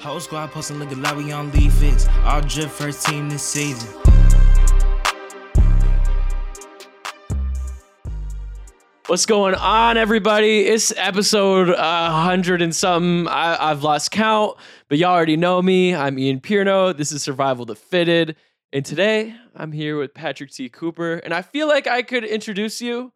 Whole squad posting look like we on leave. All drip first team this season. What's going on, everybody? It's episode uh, 100 and something. I, I've lost count, but y'all already know me. I'm Ian Pierno. This is Survival the Fitted. And today I'm here with Patrick T. Cooper. And I feel like I could introduce you.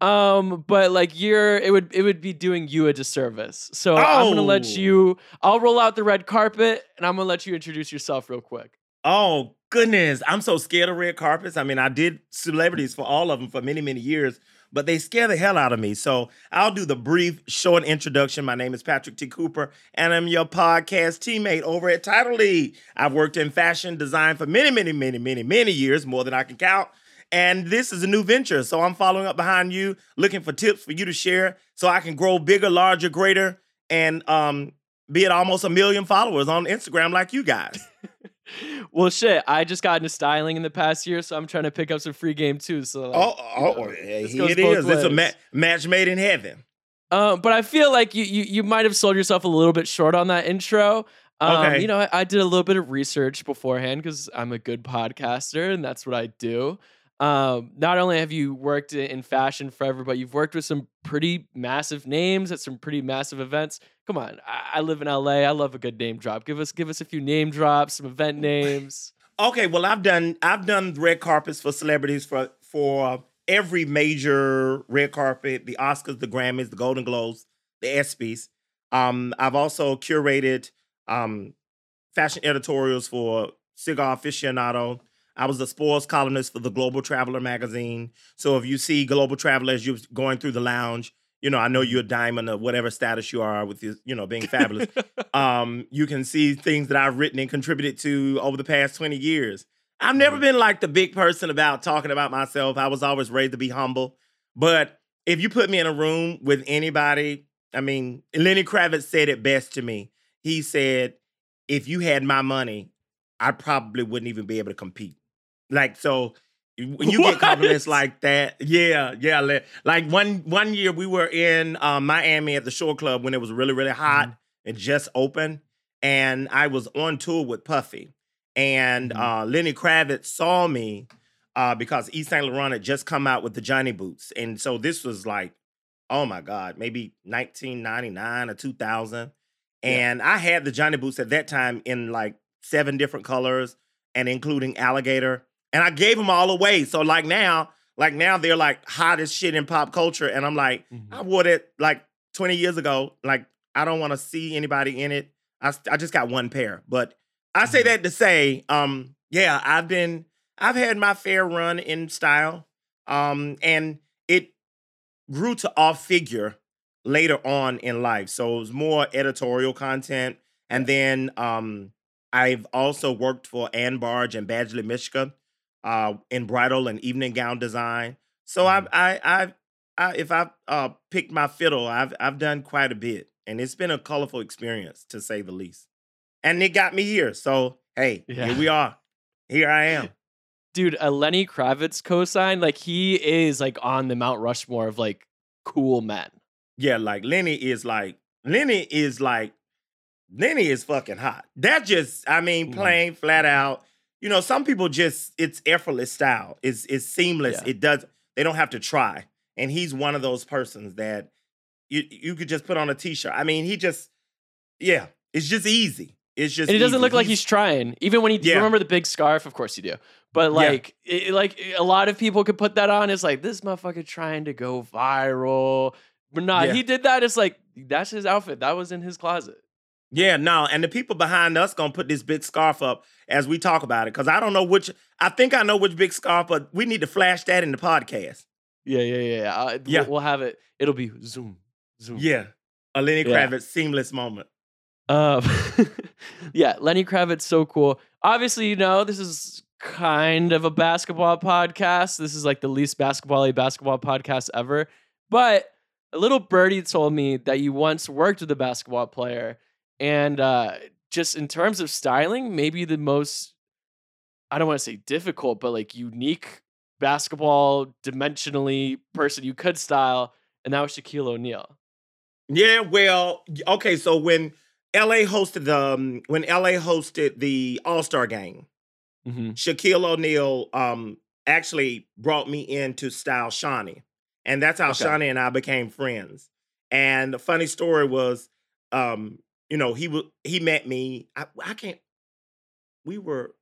Um, but like you're it would it would be doing you a disservice. So I'm gonna let Oh. you I'll roll out the red carpet and I'm gonna let you introduce yourself real quick. Oh goodness, I'm so scared of red carpets. I mean, I did celebrities for all of them for many, many years, but they scare the hell out of me. So I'll do the brief, short introduction. My name is Patrick T. Cooper, and I'm your podcast teammate over at Title League. I've worked in fashion design for many, many, many, many, many years, more than I can count. And this is a new venture. So I'm following up behind you, looking for tips for you to share so I can grow bigger, larger, greater, and um, be at almost a million followers on Instagram like you guys. Well shit, I just got into styling in the past year, so I'm trying to pick up some free game too. So like, Oh, you oh, know, hey, this here it is. It's a ma- match made in heaven. Um, but I feel like you you you might have sold yourself a little bit short on that intro. Um, Okay. you know, I, I did a little bit of research beforehand because I'm a good podcaster and that's what I do. Um, not only have you worked in fashion forever, but you've worked with some pretty massive names at some pretty massive events. Come on, I, I live in LA. I love a good name drop. Give us give us a few name drops, some event names. Okay, well, I've done I've done red carpets for celebrities for for every major red carpet, the Oscars, the Grammys, the Golden Globes, the ESPYS. Um, I've also curated um, fashion editorials for Cigar Aficionado. I was the sports columnist for the Global Traveler magazine. So if you see Global Traveler as you're going through the lounge, you know I know you're a diamond or whatever status you are with your, you know being fabulous. um, you can see things that I've written and contributed to over the past 20 years. I've never Mhm. been like the big person about talking about myself. I was always raised to be humble. But if you put me in a room with anybody, I mean, Lenny Kravitz said it best to me. He said, if you had my money, I probably wouldn't even be able to compete. Like, so when you get compliments like that, yeah, yeah. li- Like one one year we were in um, Miami at the Shore Club when it was really, really hot and just open. And I was on tour with Puffy. And Mhm. uh, Lenny Kravitz saw me uh, because Yves St. Laurent had just come out with the Johnny Boots. And so this was like, oh my God, maybe 1999 or 2000. Yeah. And I had the Johnny Boots at that time in like seven different colors and including alligator. And I gave them all away. So like now, like now they're like hottest shit in pop culture. And I'm like, Mhm. I wore it like 20 years ago. Like, I don't want to see anybody in it. I, I just got one pair. But I say Mhm. that to say, um, yeah, I've been, I've had my fair run in style. Um, and it grew to off figure later on in life. So it was more editorial content. And then um, I've also worked for Anne Barge and Badgley Mischka uh, in bridal and evening gown design. So I've, I, I've, I, if I've uh, picked my fiddle, I've, I've done quite a bit. And it's been a colorful experience, to say the least. And it got me here. So, hey, Yeah. here we are. Here I am. dude, a Lenny Kravitz cosign, like he is like on the Mount Rushmore of like cool men. Yeah, like Lenny is like Lenny is like Lenny is fucking hot. That just, I mean, Mhm. plain flat out. You know, some people just it's effortless style. It's it's seamless. Yeah. It does. They don't have to try. And he's one of those persons that you you could just put on a t-shirt. I mean, he just yeah, it's just easy. It's just And it doesn't easy. look like he's trying. Even when he you Yeah. remember the big scarf, of course you do. But like it, like a lot of people could put that on. It's like this motherfucker trying to go viral. But nah, Yeah. he did that. It's like that's his outfit. That was in his closet. Yeah, no, and the people behind us gonna put this big scarf up as we talk about it because I don't know which. I think I know which big scarf, but we need to flash that in the podcast. Yeah, yeah, yeah. yeah. Uh, Yeah. We'll, we'll have it. It'll be zoom, zoom. Yeah, a Lenny Yeah. Kravitz seamless moment. Um, yeah, Lenny Kravitz, so cool. Obviously, you know, this is kind of a basketball podcast. This is like the least basketball basketball podcast ever. But a little birdie told me that you once worked with a basketball player. And uh, just in terms of styling, maybe the most, I don't want to say difficult, but like unique basketball dimensionally person you could style. And that was Shaquille O'Neal. Yeah, well, okay. So when LA hosted the um, when LA hosted the All Star game. hmm Shaquille O'Neal um actually brought me in to style Shaunie. And that's how Okay. Shaunie and I became friends. And the funny story was, um, you know, he was he met me. I, I can't. We were,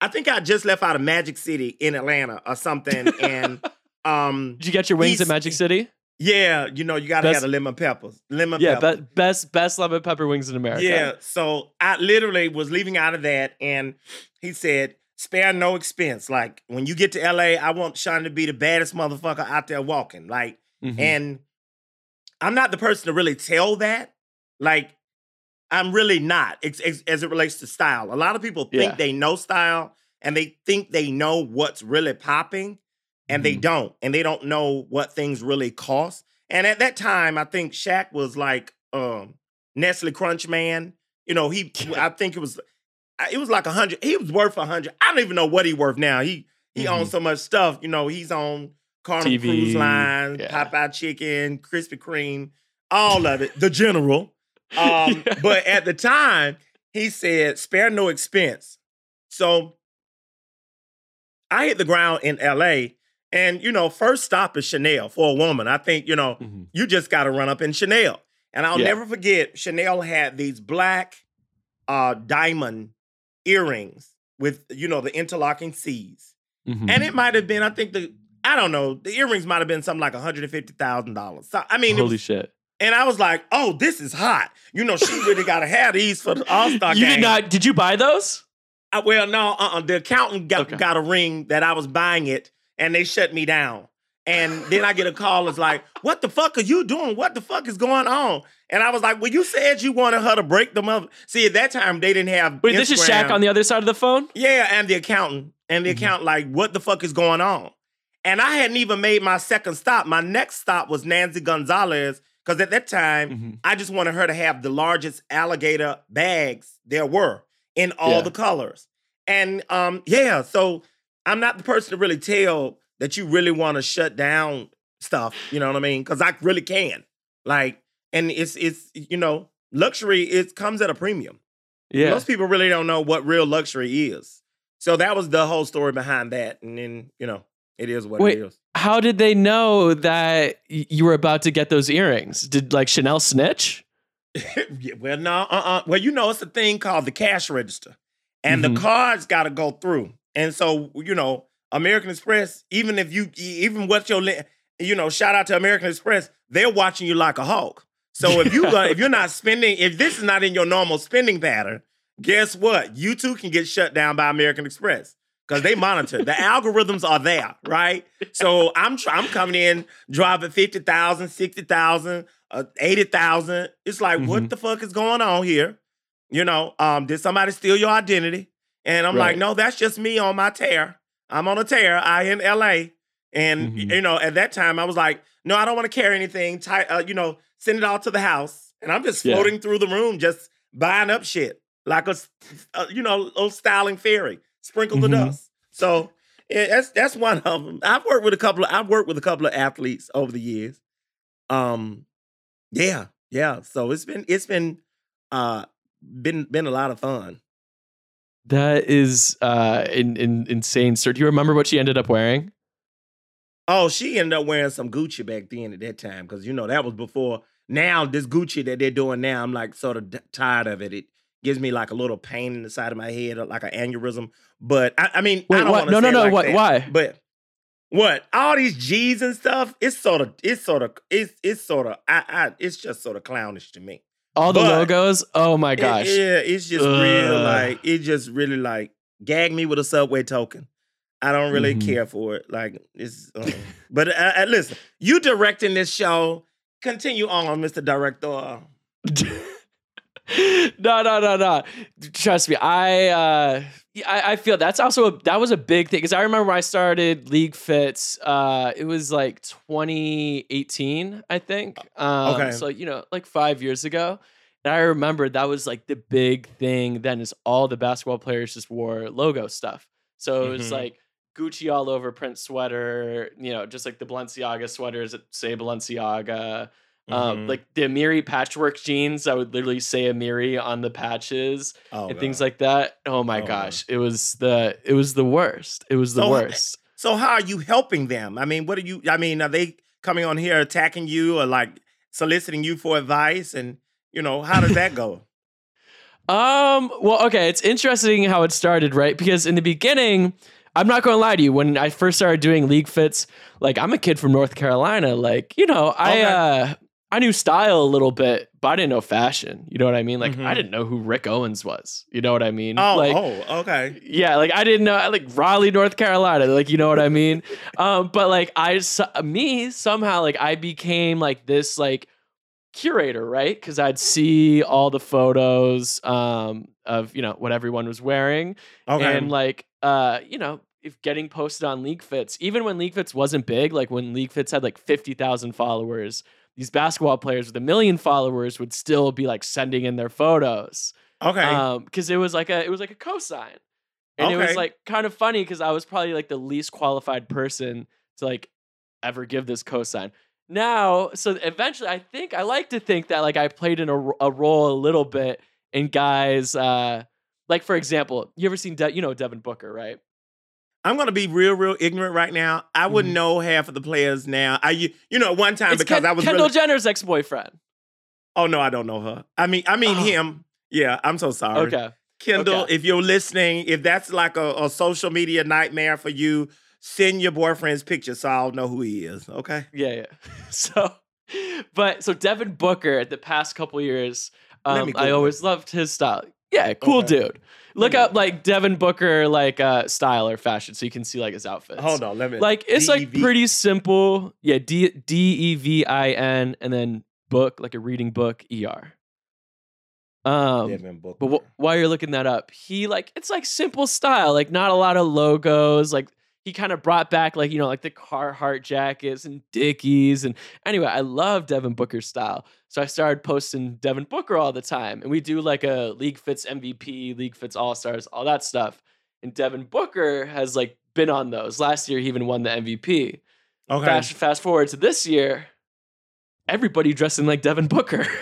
I think I just left out of Magic City in Atlanta or something, and um, Did you get your wings at Magic City? yeah, you know, you gotta Best- have the lemon peppers, lemon Yeah, peppers. be- best best lemon pepper wings in America. Yeah. So I literally was leaving out of that, and he said, "Spare no expense. Like when you get to LA, I want Sean to be the baddest motherfucker out there walking. Like, Mhm. and I'm not the person to really tell that. Like, I'm really not ex- ex- as it relates to style. A lot of people think Yeah. they know style, and they think they know what's really popping, and they Mhm. don't, and they don't know what things really cost. And at that time, I think Shaq was like um Nestle Crunch Man. You know, he I think it was it was like a hundred. He was worth a hundred. I don't even know what he worth now. He he Mhm. owns so much stuff. You know, he's on Carnival TV, Cruise Line, yeah. Popeye Chicken, Krispy Kreme, all of it. The General. Um, Yeah. but at the time, he said, "Spare no expense." So I hit the ground in L.A. And you know, first stop is Chanel for a woman. I think you know Mhm. you just got to run up in Chanel. And I'll Yeah. never forget, Chanel had these black uh, diamond earrings with you know the interlocking C's, Mhm. and it might have been I think the I don't know the earrings might have been something like one hundred and fifty thousand dollars. So I mean, holy was- shit! And I was like, oh, this is hot. You know, she really got to have these for the All Star You game. did not? Did you buy those? I, well, no, uh-uh. the accountant got, Okay. got a ring that I was buying it, and they shut me down. And then I get a call. It's like, what the fuck are you doing? What the fuck is going on? And I was like, well, you said you wanted her to break them up. See, at that time they didn't have. Wait, this is Shaq on the other side of the phone. Yeah, and the accountant. And the Mhm. accountant, like, what the fuck is going on? And I hadn't even made my second stop. My next stop was Nancy Gonzalez, because at that time, Mhm. I just wanted her to have the largest alligator bags there were in all Yeah. the colors. And um, yeah, so I'm not the person to really tell that you really want to shut down stuff. You know what I mean? Because I really can. Like, and it's it's you know, luxury it comes at a premium. Yeah. Most people really don't know what real luxury is. So that was the whole story behind that. And then, you know, it is what Wait. it is. How did they know that you were about to get those earrings? Did like Chanel snitch? Well, no, uh-uh. Well, you know, it's a thing called the cash register. And Mhm. the cards got to go through. And so, you know, American Express, even if you, even what your, you know, shout out to American Express, they're watching you like a hawk. So if you gonna, if you're not spending, if this is not in your normal spending pattern, guess what? You too can get shut down by American Express because they monitor. the algorithms are there, right? So I'm I'm coming in driving 50,000, 60,000, uh, 80,000. It's like, Mhm. what the fuck is going on here? You know, um, did somebody steal your identity? And I'm like, no, that's just me on my tear. I'm on a tear. I in LA. And Mhm. you know, at that time, I was like, no, I don't want to carry anything. Ti- uh, you know, send it all to the house. And I'm just Yeah. floating through the room, just buying up shit like a, uh, you know, little styling fairy. Sprinkle the Mhm. dust. So yeah, that's that's one of them. I've worked with a couple of I've worked with a couple of athletes over the years. Um, yeah, yeah. So it's been it's been uh been been a lot of fun. That is uh in, in, insane, sir. Do you remember what she ended up wearing? Oh, she ended up wearing some Gucci back then at that time because you know that was before. Now this Gucci that they're doing now, I'm like sort of d- tired of it. It gives me like a little pain in the side of my head, like an aneurysm. But I, I mean, I don't what? wanna No, no, it no. like what? Why? But what? All these G's and stuff. It's sort of. It's sort of. It's it's sort of. I, I. It's just sort of clownish to me. All the but- logos. Oh my It- gosh. yeah, it's just real. Like it just really like gag me with a subway token. I don't really Mhm. care for it. Like it's. Uh, but uh, uh, listen, you directing this show. Continue on, Mr. Director. no, no, no, no. Trust me, I, uh, I, I feel that's also a, that was a big thing because I remember when I started League Fits. Uh, it was like 2018, I think. Um, Okay. So you know, like five years ago. And I remember that was like the big thing then is all the basketball players just wore logo stuff. So it was Mhm. like Gucci all over print sweater, you know, just like the Balenciaga sweaters that say Balenciaga. Um, Mhm. like the Amiri patchwork jeans, I would literally say Amiri on the patches oh, and things like that. Oh my Oh, gosh, it was the it was the worst. It was the So, worst. So how are you helping them? I mean, what are you? I mean, are they coming on here attacking you or like soliciting you for advice? And you know, how does that go? Um, well, okay, it's interesting how it started, right? Because in the beginning, I'm not going to lie to you, when I first started doing league fits, like I'm a kid from North Carolina, like, you know, I Okay. uh I knew style a little bit, but I didn't know fashion. You know what I mean? Like I Mhm. didn't know who Rick Owens was. You know what I mean? Oh, like oh, okay. yeah, like I didn't know, like Raleigh, North Carolina, like you know what I mean. um, but like I, me somehow, like I became like this like curator, right? Because I'd see all the photos um of you know what everyone was wearing, Okay. and like uh you know if getting posted on League Fits, even when League Fits wasn't big, like when League Fits had like fifty thousand followers. These basketball players with a million followers would still be like sending in their photos okay. um because it was like a it was like a cosign. And it was like kind of funny because i was probably like the least qualified person to like ever give this cosign. Now so eventually i think i like to think that like i played in a, a role a little bit in guys uh like for example you ever seen De- you know devin booker right I'm gonna be real, real ignorant right now. I wouldn't Mhm. know half of the players now. I, you, you know, one time it's because Ken- I was kendall really, jenner's ex-boyfriend Oh no, I don't know her. I mean, I mean Oh. him. Yeah, I'm so sorry. okay Kendall, Okay. if you're listening, if that's like a, a social media nightmare for you, send your boyfriend's picture so I'll know who he is. Okay. yeah yeah so but so devin booker the past couple years um, i always loved his style yeah cool Okay. dude look me- up like devin booker like uh style or fashion so you can see like his outfits Hold on, let me. like it's like pretty simple yeah d d-e-v-i-n and then book like a reading book er um Devin Booker. but wh- while you're looking that up, he like it's like simple style, like not a lot of logos. Like he kind of brought back like you know like the Carhartt jackets and Dickies and anyway, I love Devin Booker's style, so I started posting Devin Booker all the time, and we do like a League Fits MVP, League Fits All Stars, all that stuff. And Devin Booker has like been on those. Last year, he even won the MVP. okay. Fast fast forward to this year, everybody dressing like Devin Booker.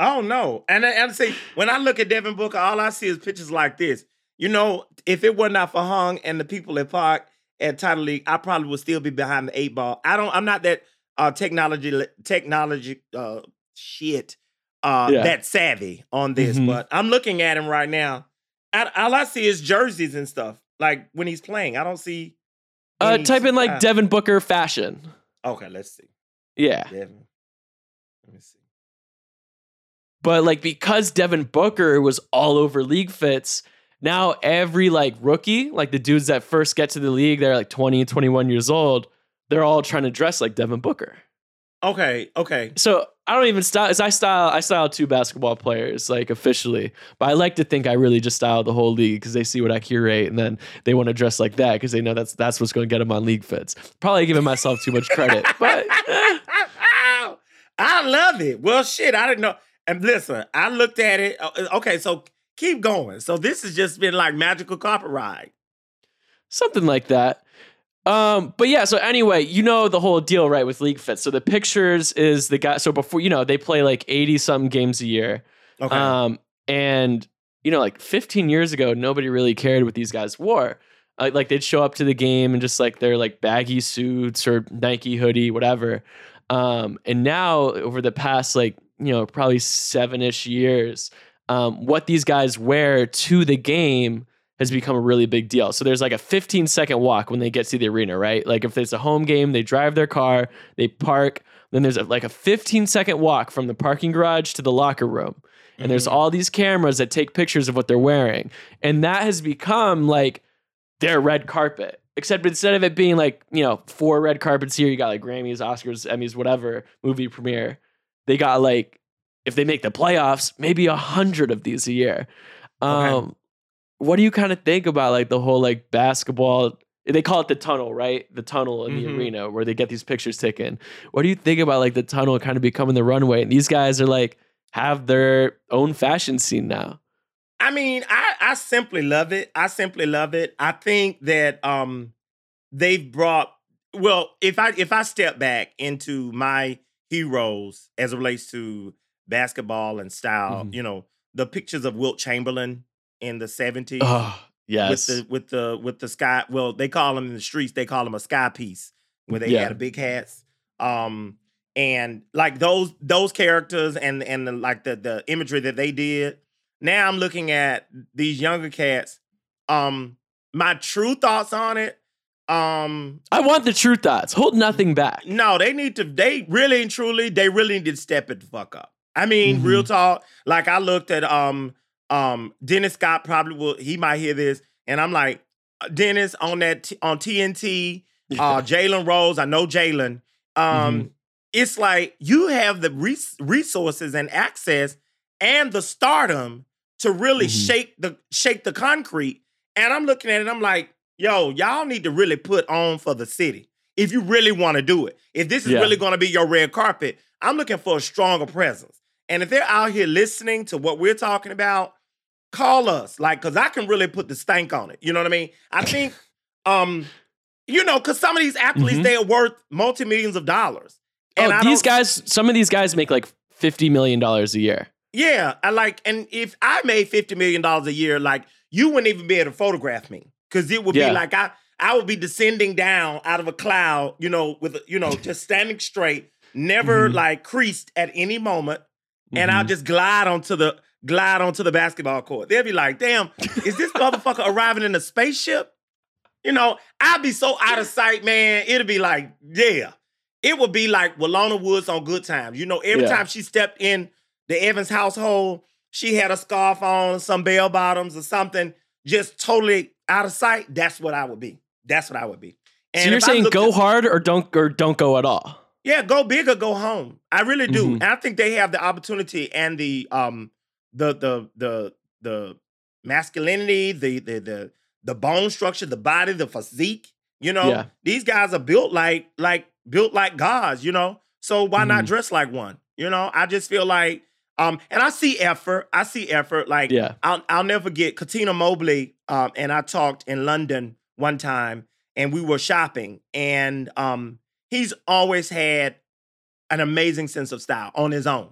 Oh no. And I- and see, when I look at Devin Booker, all I see is pictures like this. You know, if it were not for Hung and the people at Park at Title League, I probably would still be behind the eight ball. I don't. I'm not that uh technology technology uh shit uh Yeah. that savvy on this, Mhm. but I'm looking at him right now. I, all I see is jerseys and stuff. Like when he's playing, I don't see. uh, type in like style. Devin Booker fashion. Okay, let's see. Yeah. Devin. Let me see. But like because Devin Booker was all over league fits, now every like rookie, like the dudes that first get to the league, they're like 20, 21 years old, they're all trying to dress like Devin Booker. Okay, okay. So I don't even style as I style I style two basketball players like officially. But I like to think I really just style the whole league because they see what I curate and then they want to dress like that because they know that's that's what's going to get them on league fits. Probably giving myself too much credit. But eh, I love it. Well, shit, I didn't know. And listen, I looked at it. uh, Okay, so keep going. So this has just been like magical carpet ride. something like that. Um, but yeah, so anyway, you know the whole deal, right, with League Fit. So the pictures is the guy. So before you know, they play like eighty something games a year. Okay. Um, and you know, like 15 years ago, nobody really cared what these guys wore. Uh, like they'd show up to the game and just like their like baggy suits or Nike hoodie, whatever. Um, and now over the past like you know probably seven ish years, um, what these guys wear to the game has become a really big deal. So there's like a 15 second walk when they get to the arena, right? Like if it's a home game, they drive their car, they park, then there's a, like a 15 second walk from the parking garage to the locker room. And there's Mhm. all these cameras that take pictures of what they're wearing. And that has become like their red carpet. Except instead of it being like, you know, four red carpets here, you got like Grammys, Oscars, Emmys, whatever, movie premiere. They got like, if they make the playoffs, maybe a hundred of these a year. Okay. Um, what do you kind of think about like the whole like basketball? They call it the tunnel, right? The tunnel in the Mhm. arena where they get these pictures taken. What do you think about like the tunnel kind of becoming the runway? And these guys are like have their own fashion scene now. I mean, I I simply love it. I simply love it. I think that um they've brought well, if I if I step back into my heroes as it relates to basketball and style. Mhm. You know, the pictures of Wilt Chamberlain in the 70s Oh, yes. with the with the with the sky. Well, they call them in the streets. They call them a sky piece where they Yeah. had a big hats. Um, and like those those characters and and the, like the the imagery that they did. Now I'm looking at these younger cats. Um, my true thoughts on it. Um, I want the true thoughts. Hold nothing back. no, they need to. They really and truly, they really need to step it the fuck up. I mean, Mm-hmm. real talk. Like I looked at um um Dennis Scott probably will. He might hear this, and I'm like, uh, Dennis on that t- on TNT. Uh, Jalen Rose. I know Jalen. Um, Mhm. it's like you have the res- resources and access and the stardom to really Mhm. shake the shake the concrete. And I'm looking at it. I'm like, yo, y'all need to really put on for the city if you really want to do it. If this is Yeah. really going to be your red carpet, I'm looking for a stronger presence. And if they're out here listening to what we're talking about, call us. Like, cause I can really put the stank on it. You know what I mean? I think, um, you know, cause some of these athletes, Mhm. they are worth multi millions of dollars. And oh, these guys, some of these guys make like $50 million a year. Yeah, I like, and if I made fifty million dollars a year, like you wouldn't even be able to photograph me because it would Yeah. be like I, I would be descending down out of a cloud, you know, with you know just standing straight, never Mhm. like creased at any moment, and I'll Mhm. just glide onto the glide onto the basketball court. They'll be like, "Damn, is this motherfucker arriving in a spaceship?" You know, I'd be so out of sight, man. It'd be like, yeah, it would be like Willona Woods on Good Times. You know, every Yeah. time she stepped in the Evans household, she had a scarf on, some bell bottoms or something, just totally out of sight. That's what I would be. That's what I would be. so you're saying go at- hard or don't or don't go at all? Yeah, go big or go home. I really do. Mhm. And I think they have the opportunity and the um the the the the masculinity, the the the the bone structure, the body, the physique. You know, Yeah. these guys are built like like built like gods, you know. So why not Mhm. dress like one? You know, I just feel like um and I see effort. I see effort. Like Yeah. I'll I'll never forget Cuttino Mobley um and I talked in London one time and we were shopping and um he's always had an amazing sense of style on his own.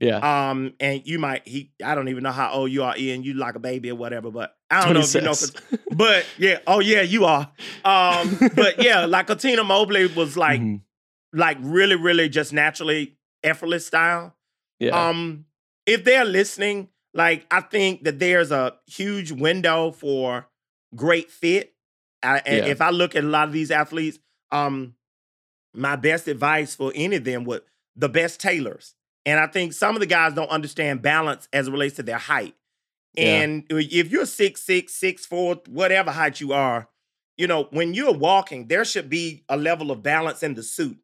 Yeah. Um and you might he I don't even know how old you are Ian you like a baby or whatever but I don't know if you know but yeah oh yeah you are um but yeah like Cuttino Mobley was like Mhm. like really really just naturally effortless style yeah. um, if they're listening, like I think that there's a huge window for great fit. I, and Yeah. If I look at a lot of these athletes, um, my best advice for any of them would the best tailors. And I think some of the guys don't understand balance as it relates to their height. Yeah. And if you're six six, six four, whatever height you are, you know, when you're walking, there should be a level of balance in the suit.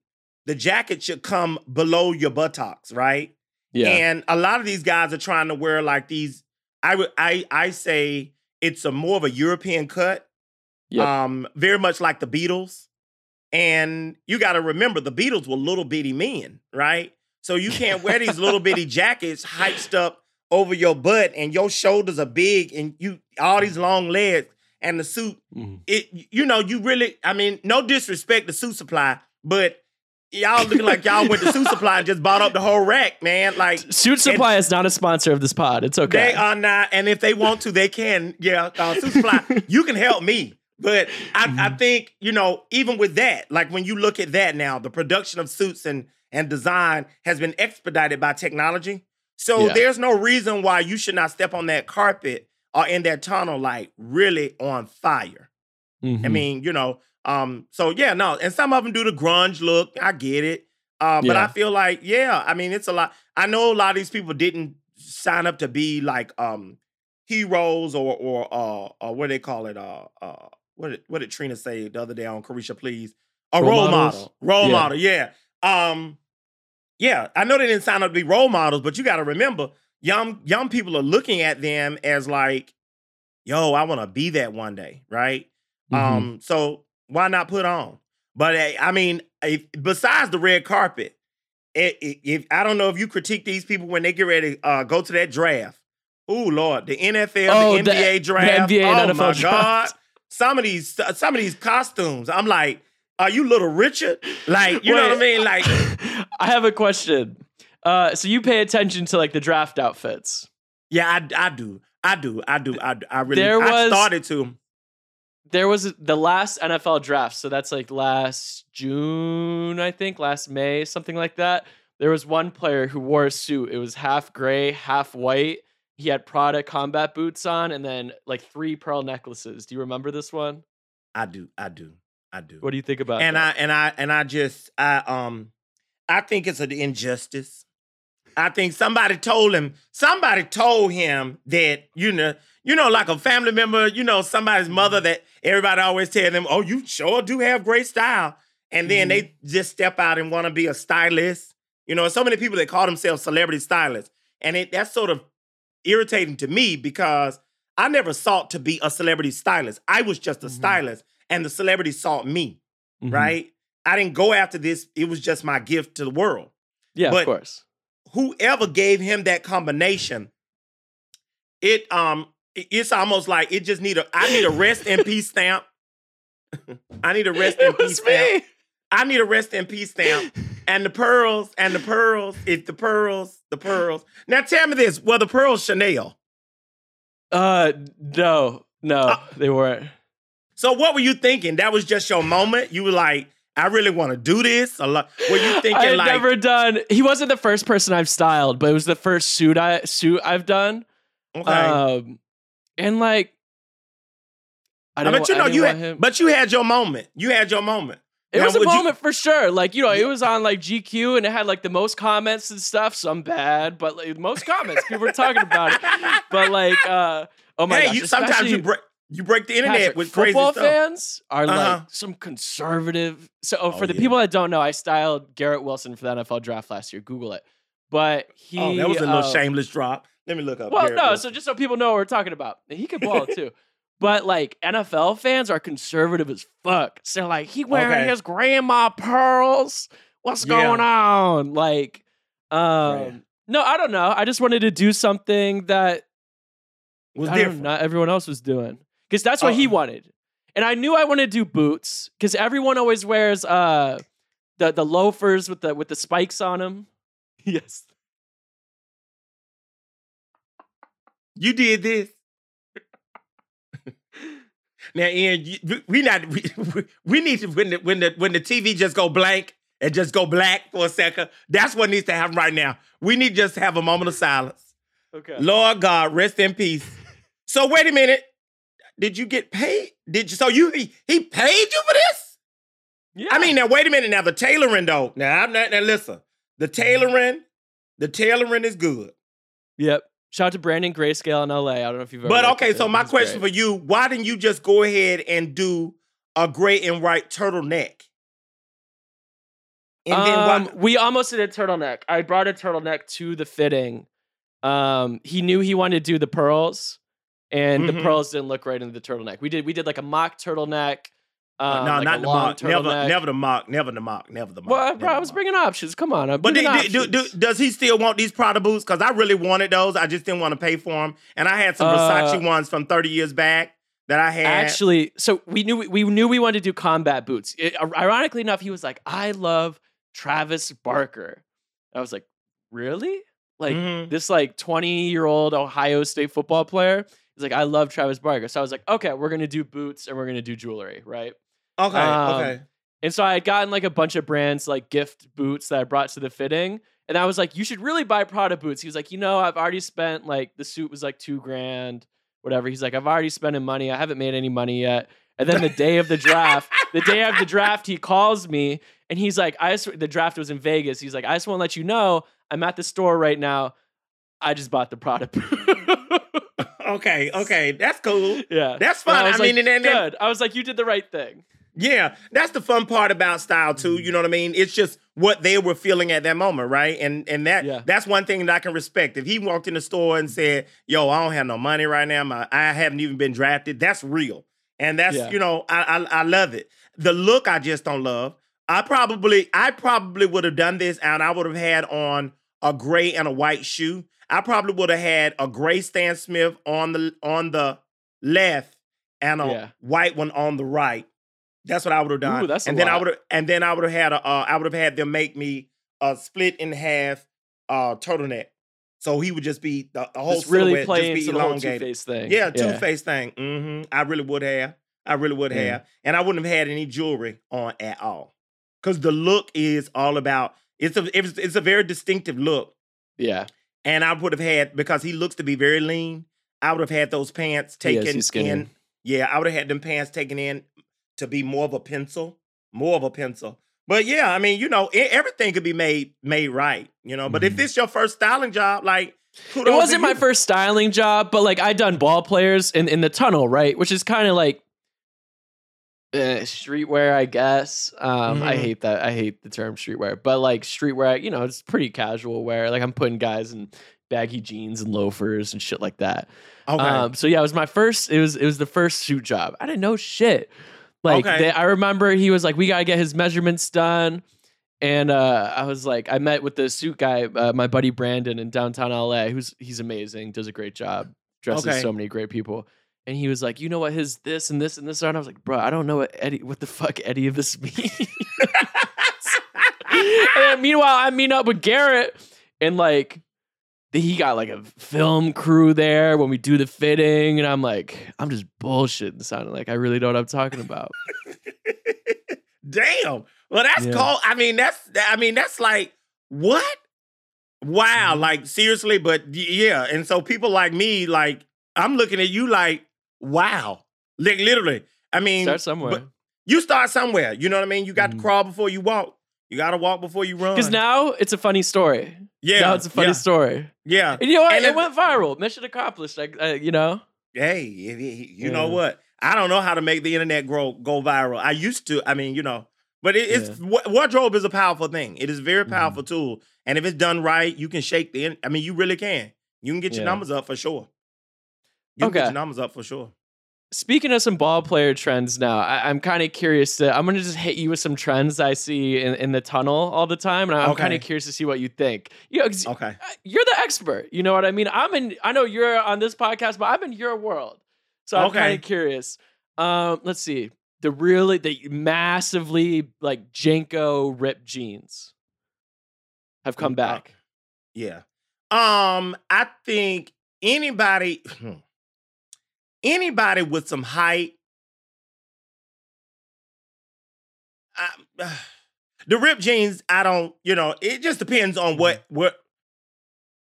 The jacket should come below your buttocks, right? yeah. And a lot of these guys are trying to wear like these. I would I I say it's a more of a European cut. Yep. Um, very much like the Beatles. And you got to remember the Beatles were little bitty men, right? So you can't wear these little bitty jackets hyped up over your butt and your shoulders are big and you all these long legs and the suit Mhm. it you know you really I mean no disrespect to suit supply but y'all looking like y'all went to suit supply and just bought up the whole rack man like Suit Supply is not a sponsor of this pod. It's okay. they are not, and if they want to, they can. Yeah, uh, Suit Supply, you can help me. But I, I Mm-hmm. think you know, even with that, like when you look at that now, the production of suits and and design has been expedited by technology. So Yeah. there's no reason why you should not step on that carpet or in that tunnel like really on fire. I Mhm. mean, you know, um, so yeah, no, and some of them do the grunge look. I get it. Uh, but Yeah. I feel like, yeah, I mean, it's a lot. I know a lot of these people didn't sign up to be like um heroes or or uh or what do they call it? Uh uh what did what did Trina say the other day on Caresha Please? A Role role, model. Role Yeah. model, yeah. Um, yeah, I know they didn't sign up to be role models, but you gotta remember, young young people are looking at them as like, yo, I want to be that one day, right? Mhm. Um, so why not put on? But eh, I mean, if, besides the red carpet, i- i- if I don't know if you critique these people when they get ready to uh, go to that draft. Oh Lord, the NFL, Oh, the the- NBA the draft. NBA and oh NFL my draft. God, some of these some of these costumes. I'm like, Are you little Richard? Like, you know what I mean? Like, I have a question. Uh, so you pay attention to like the draft outfits. yeah, I, I do. I do. I do. I, do. I really There I started to. There was the last NFL draft, so that's like last June, I think, last May, something like that. There was one player who wore a suit. It was half gray, half white. He had Prada combat boots on, and then like three pearl necklaces. Do you remember this one? I do. I do. I do. What do you think about and that? I and I and I just I um I think it's an injustice. I think somebody told him somebody told him that you know you know like a family member you know somebody's mother Mm-hmm. that everybody always tell them oh you sure do have great style and then they Mm-hmm. just step out and want to be a stylist you know so many people that call themselves celebrity stylists and it that's sort of irritating to me because I never sought to be a celebrity stylist I was just a Mhm. stylist and the celebrity sought me Mhm. right? I didn't go after this. It was just my gift to the world. Yeah, but- of course. Whoever gave him that combination, it um, it's almost like it just need a. I need a rest in peace stamp. I need a rest in peace was stamp. I need a rest in peace stamp. And the pearls, and the pearls, if the pearls, the pearls. Now tell me this: were the pearls Chanel? Uh, no, no, Uh, they weren't. So what were you thinking? That was just your moment. You were like, I really want to do this. A lot. Were you thinking I had like, never done. He wasn't the first person I've styled, but it was the first suit I suit I've done. okay? Um, and like, I I didn't, but you know you had, him. but you had your moment. You had your moment. It now, was a would you- moment for sure. Like you know, it was on like GQ and it had like the most comments and stuff. Some bad, but like most comments people were talking about it. But like, uh, oh my hey, gosh, you, sometimes you break you break the internet Patrick, with crazy football stuff. fans are Uh-huh. like some conservative. So oh, for Oh, the yeah. people that don't know, I styled Garrett Wilson for the NFL draft last year. Google it. But he oh, that was a little uh, shameless drop. Let me look up. Well, Garrett no, Wilson. so just so people know what we're talking about. He could ball too. But like NFL fans are conservative as fuck. So they're like, he wearing Okay. his grandma pearls. What's Yeah. going on? Like, um, Right. no, I don't know. I just wanted to do something that was I don't know, different. not everyone else was doing. Because that's what he Oh. wanted. And I knew I wanted to do boots because everyone always wears uh the the loafers with the with the spikes on them. Yes. You did this. Now, Ian, you, we- not we, we need to when the when the when the TV just go blank and just go black for a second. That's what needs to happen right now. We need to just have a moment of silence. Okay. Lord God, rest in peace. So wait a minute. Did you get paid? Did you? So you he, he paid you for this? Yeah. I mean, now wait a minute. Now the tailoring though. Now I'm not. Now listen, the mm-hmm. tailoring, the tailoring is good. Yep. Shout out to Brandon Grayscale in LA. I don't know if you've ever. But okay, so my question great. for you: Why didn't you just go ahead and do a gray and white turtleneck? And then um, why? we almost did a turtleneck. I brought a turtleneck to the fitting. Um, he knew he wanted to do the pearls, and the Mhm. pearls didn't look right in the turtleneck. We did we did like a mock turtleneck. Um, no, like not the mock. Never, never the mock. Never the mock. Never the mock. Well, bro, I was mock. bringing options. Come on, I'm But do- do- do- does he still want these Prada boots? Because I really wanted those. I just didn't want to pay for them. And I had some Uh, Versace ones from 30 years back that I had. Actually, so we knew we knew we wanted to do combat boots. It- ironically enough, he was like, "I love Travis Barker." I was like, "Really?" Like Mhm. this like 20 year old Ohio State football player. He's like, "I love Travis Barker." So I was like, "Okay, we're gonna do boots and we're gonna do jewelry, right?" Okay, um, okay. And so I had gotten like a bunch of brands like gift boots that I brought to the fitting. And I was like, you should really buy Prada boots. He was like, you know, I've already spent like the suit was like two grand, whatever. He's like, I've already spent money. I haven't made any money yet. And then the day of the draft, the day of the draft, he calls me and he's like, I just, the draft was in Vegas. He's like, I just want to let you know, I'm at the store right now. I just bought the Prada boot. Okay, okay. That's cool. yeah. That's fine. I, was mean, like, and then, then- good. I was like, you did the right thing. Yeah, that's the fun part about style too. Mm-hmm. You know what I mean? It's just what they were feeling at that moment, right? And and that Yeah. that's one thing that I can respect. If he walked in the store and said, "Yo, I don't have no money right now. My, I haven't even been drafted," that's real, and that's Yeah. you know I, I I love it. The look I just don't love. I probably I probably would have done this, and I would have had on a gray and a white shoe. I probably would have had a gray Stan Smith on the on the left and a Yeah. white one on the right. That's what I would have done. Ooh, that's and then I would have and then I would have had a uh, I would have had them make me a split in half uh turtleneck. So he would just be the, the whole Just really silhouette play just be into the whole two elongated. face thing. Yeah, two face thing. Mm-hmm. I really would have. I really would Yeah. have. And I wouldn't have had any jewelry on at all. Cause the look is all about it's a it's, it's a very distinctive look. Yeah. And I would have had because he looks to be very lean. I would have had those pants taken he's in. Yeah, I would have had them pants taken in to be more of a pencil, more of a pencil. But yeah, I mean, you know, e- everything could be made made right, you know. But if Mhm. this your first styling job, like It wasn't my first styling job, but like I done ball players in, in the tunnel, right? Which is kind of like uh, streetwear, I guess. Um, I Mhm. hate that. I hate the term streetwear, but like streetwear, you know, it's pretty casual wear. Like I'm putting guys in baggy jeans and loafers and shit like that. Okay. Um, so yeah, it was my first. It was it was the first shoot job. I didn't know shit. Like Okay. they, I remember he was like, "We gotta get his measurements done," and uh, I was like, I met with the suit guy, uh, my buddy Brandon in downtown LA. Who's he's amazing, does a great job, dresses Okay. so many great people. And he was like, "You know what his this and this and this are?" And I was like, "Bro, I don't know what Eddie, what the fuck Eddie of this means." and meanwhile, I meet up with Garrett, and like he got like a film crew there when we do the fitting, and I'm like, I'm just bullshitting, sounding like I really know what I'm talking about. Damn. Well, that's Yeah. cold. I mean, that's I mean, that's like what? Wow, Mhm. like seriously, but yeah. And so people like me, like I'm looking at you like, wow. Like literally. I mean, Start somewhere. you start somewhere. You know what I mean? You got to Mhm. crawl before you walk. You got to walk before you run. Because now it's a funny story. yeah, now it's a funny yeah, story. yeah. And you know what? And it if- went viral. Mission accomplished. Like, uh, you know. Hey, you you know Yeah. what? I don't know how to make the internet grow go viral. I used to. I mean, you know, but it, it's wa- wardrobe is a powerful thing. It is a very Mhm. powerful tool, and if it's done right, you can shake the. I mean, you really can. You can get your Yeah. numbers up for sure. You can get your numbers up for sure. Speaking of some ball player trends now, I, I'm kind of curious to. I'm gonna just hit you with some trends I see in, in the tunnel all the time, and I'm kind of curious to see what you think. You know, Okay. You're the expert. You know what I mean? I'm in. I know you're on this podcast, but I'm in your world, so I'm Okay. kind of curious. Um, let's see. The really the massively like JNCO ripped jeans have come Uh, back. Yeah. Um, I think anybody, anybody with some height. I, the ripped jeans, I don't, you know, it just depends on what what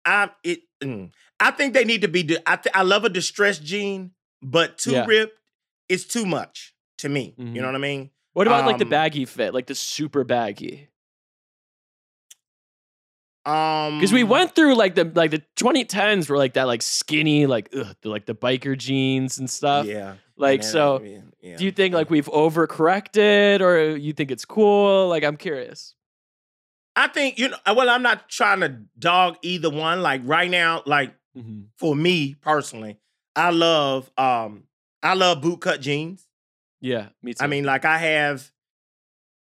I it. mm. I think they need to be. I th- I love a distressed jean, but too Yeah. ripped is too much to me. You Mhm. know what I mean? What about like the um, baggy fit, like the super baggy? Um, Because we went through like the like the 2010s were like that like skinny like ugh, the, like the biker jeans and stuff. yeah, Like and then, so, yeah, yeah. do you think like we've overcorrected or you think it's cool? Like I'm curious. I think you know. Well, I'm not trying to dog either one. Like right now, like for me personally, I love um I love boot cut jeans. Yeah, me too. I mean, like I have,